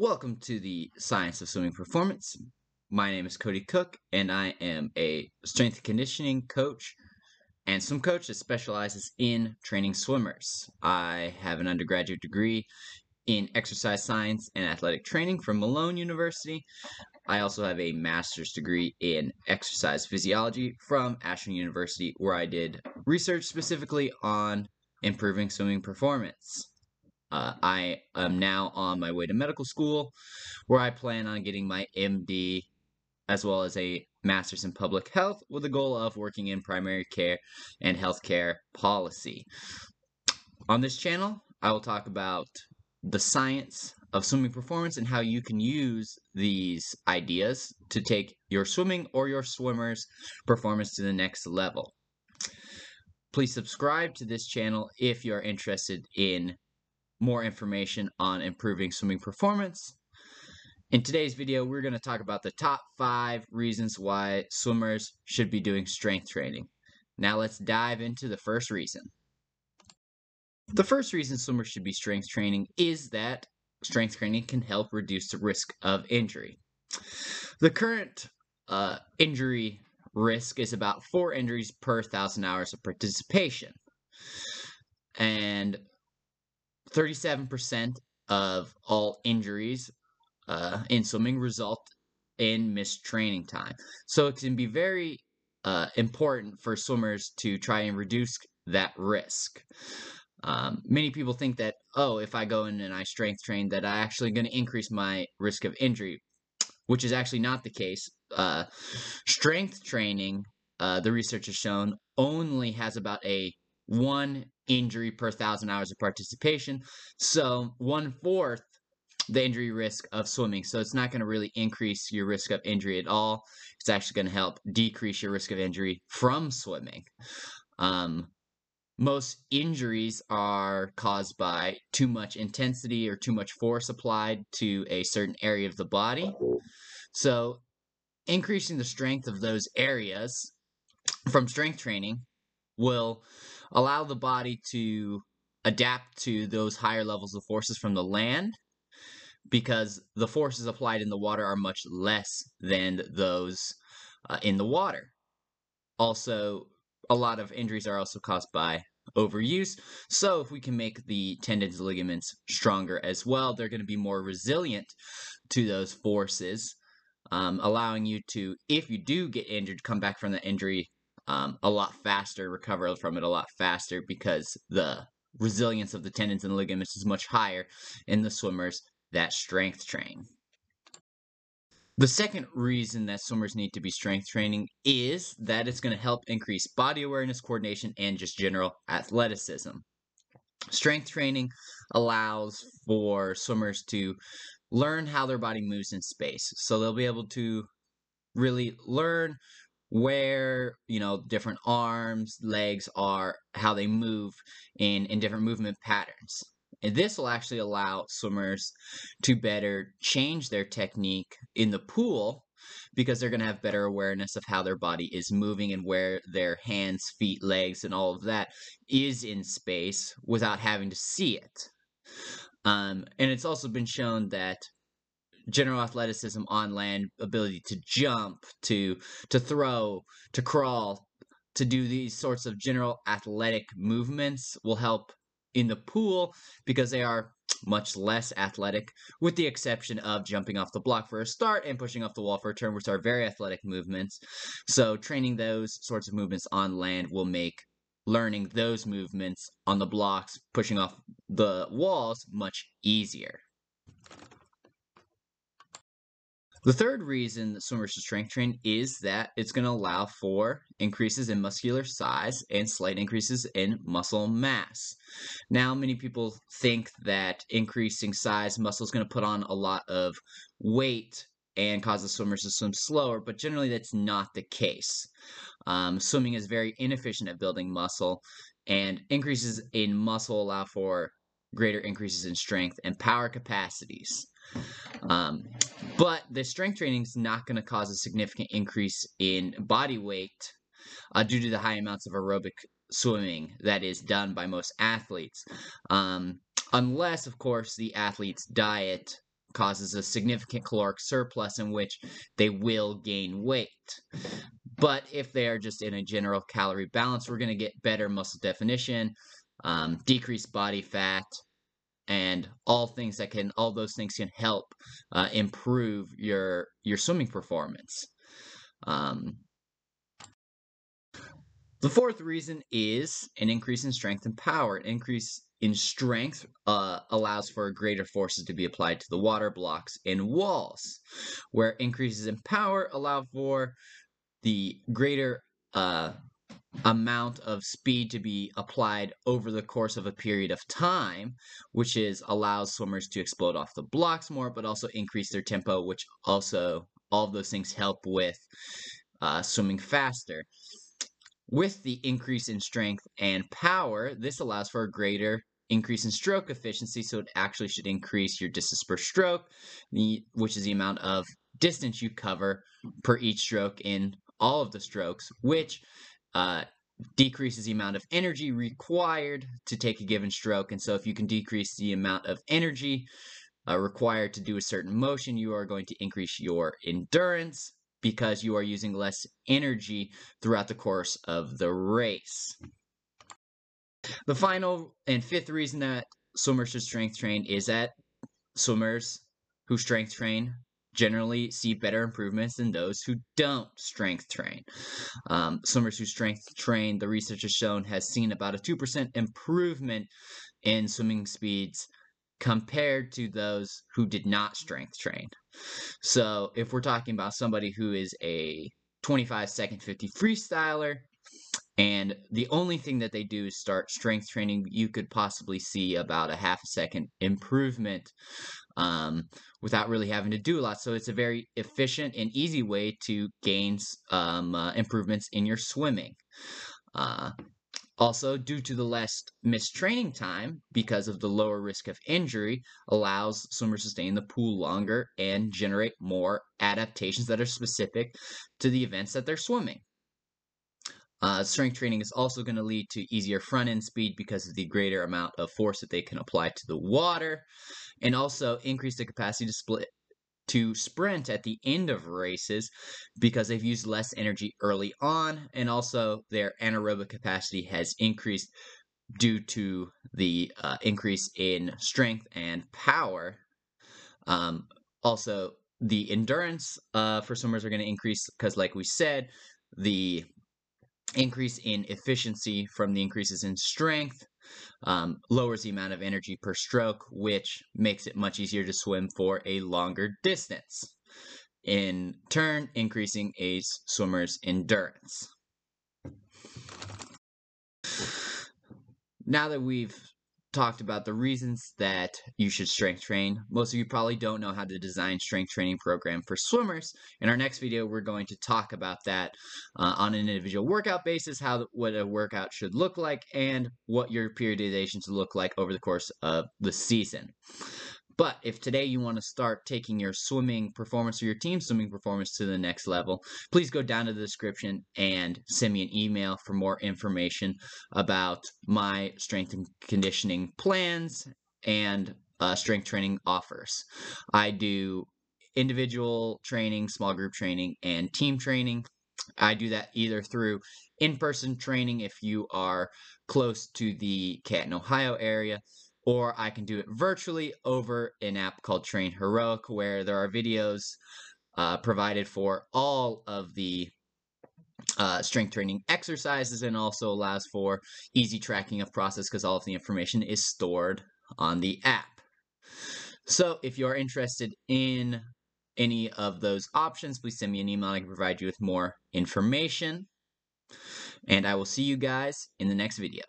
Welcome to the Science of Swimming Performance. My name is Cody Cook, and I am a strength and conditioning coach and swim coach that specializes in training swimmers. I have an undergraduate degree in exercise science and athletic training from Malone University. I also have a master's degree in exercise physiology from Ashland University, where I did research specifically on improving swimming performance. Uh, I am now on my way to medical school, where I plan on getting my MD as well as a master's in public health with the goal of working in primary care and healthcare policy. On this channel, I will talk about the science of swimming performance and how you can use these ideas to take your swimming or your swimmers' performance to the next level. Please subscribe to this channel if you're interested in more information on improving swimming performance. In today's video, we're going to talk about the top five reasons why swimmers should be doing strength training. Now let's dive into the first reason. The first reason swimmers should be strength training is that strength training can help reduce the risk of injury. The current uh, injury risk is about four injuries per thousand hours of participation. And 37% of all injuries uh, in swimming result in missed training time. So it can be very uh, important for swimmers to try and reduce that risk. Um, many people think that, oh, if I go in and I strength train, that I actually going to increase my risk of injury, which is actually not the case. Uh, strength training, uh, the research has shown, only has about a one injury per thousand hours of participation. So one fourth the injury risk of swimming. So it's not going to really increase your risk of injury at all. It's actually going to help decrease your risk of injury from swimming. Um, most injuries are caused by too much intensity or too much force applied to a certain area of the body. So increasing the strength of those areas from strength training will allow the body to adapt to those higher levels of forces from the land because the forces applied in the water are much less than those uh, in the water. Also, a lot of injuries are also caused by overuse. So, if we can make the tendons ligaments stronger as well, they're going to be more resilient to those forces, um, allowing you to, if you do get injured, come back from the injury um, a lot faster, recover from it a lot faster because the resilience of the tendons and ligaments is much higher in the swimmers that strength train. The second reason that swimmers need to be strength training is that it's going to help increase body awareness, coordination, and just general athleticism. Strength training allows for swimmers to learn how their body moves in space. So they'll be able to really learn where you know different arms legs are how they move in in different movement patterns. And this will actually allow swimmers to better change their technique in the pool because they're going to have better awareness of how their body is moving and where their hands feet legs and all of that is in space without having to see it. Um, and it's also been shown that general athleticism on land, ability to jump, to to throw, to crawl, to do these sorts of general athletic movements will help in the pool because they are much less athletic, with the exception of jumping off the block for a start and pushing off the wall for a turn, which are very athletic movements. So, training those sorts of movements on land will make learning those movements on the blocks, pushing off the walls, much easier. The third reason that swimmers should strength train is that it's going to allow for increases in muscular size and slight increases in muscle mass. Now, many people think that increasing size muscle is going to put on a lot of weight and cause the swimmers to swim slower, but generally that's not the case. Um, swimming is very inefficient at building muscle, and increases in muscle allow for greater increases in strength and power capacities. Um, but the strength training is not going to cause a significant increase in body weight uh, due to the high amounts of aerobic swimming that is done by most athletes. Um, unless, of course, the athlete's diet causes a significant caloric surplus in which they will gain weight. But if they are just in a general calorie balance, we're going to get better muscle definition, um, decreased body fat, and all things that can all those things can help uh, improve your your swimming performance. Um, the fourth reason is an increase in strength and power. An increase in strength uh, allows for greater forces to be applied to the water blocks and walls, where increases in power allow for the greater uh, amount of speed to be applied over the course of a period of time, which is allows swimmers to explode off the blocks more, but also increase their tempo, which also all of those things help with uh, swimming faster. With the increase in strength and power, this allows for a greater increase in stroke efficiency, so it actually should increase your distance per stroke, which is the amount of distance you cover per each stroke in all of the strokes, which uh, decreases the amount of energy required to take a given stroke. And so if you can decrease the amount of energy uh, required to do a certain motion, you are going to increase your endurance, because you are using less energy throughout the course of the race. The final and fifth reason that swimmers should strength train is that swimmers who strength train generally see better improvements than those who don't strength train. Um, swimmers who strength train, the research has shown, has seen about a 2% improvement in swimming speeds compared to those who did not strength train. So if we're talking about somebody who is a 25 second 50 freestyler, and the only thing that they do is start strength training, you could possibly see about a half a second improvement um, without really having to do a lot. So it's a very efficient and easy way to gain um, uh, improvements in your swimming. Uh, also, due to the less missed training time, because of the lower risk of injury, allows swimmers to stay in the pool longer and generate more adaptations that are specific to the events that they're swimming. Uh, strength training is also going to lead to easier front end speed because of the greater amount of force that they can apply to the water, and also increase the capacity to split to sprint at the end of races because they've used less energy early on and also their anaerobic capacity has increased due to the uh, increase in strength and power. Um, also, the endurance uh, for swimmers are going to increase because, like we said, the increase in efficiency from the increases in strength um, lowers the amount of energy per stroke, which makes it much easier to swim for a longer distance. In turn, increasing a swimmer's endurance. Now that we've talked about the reasons that you should strength train. Most of you probably don't know how to design strength training program for swimmers. In our next video, we're going to talk about that uh, on an individual workout basis, how what a workout should look like, and what your periodization should look like over the course of the season. But if today you want to start taking your swimming performance or your team swimming performance to the next level, please go down to the description and send me an email for more information about my strength and conditioning plans and uh, strength training offers. I do individual training, small group training, and team training. I do that either through in person training if you are close to the Canton, Ohio area, or I can do it virtually over an app called Train Heroic, where there are videos uh, provided for all of the uh, strength training exercises and also allows for easy tracking of process because all of the information is stored on the app. So if you're interested in any of those options, please send me an email. I can provide you with more information. And I will see you guys in the next video.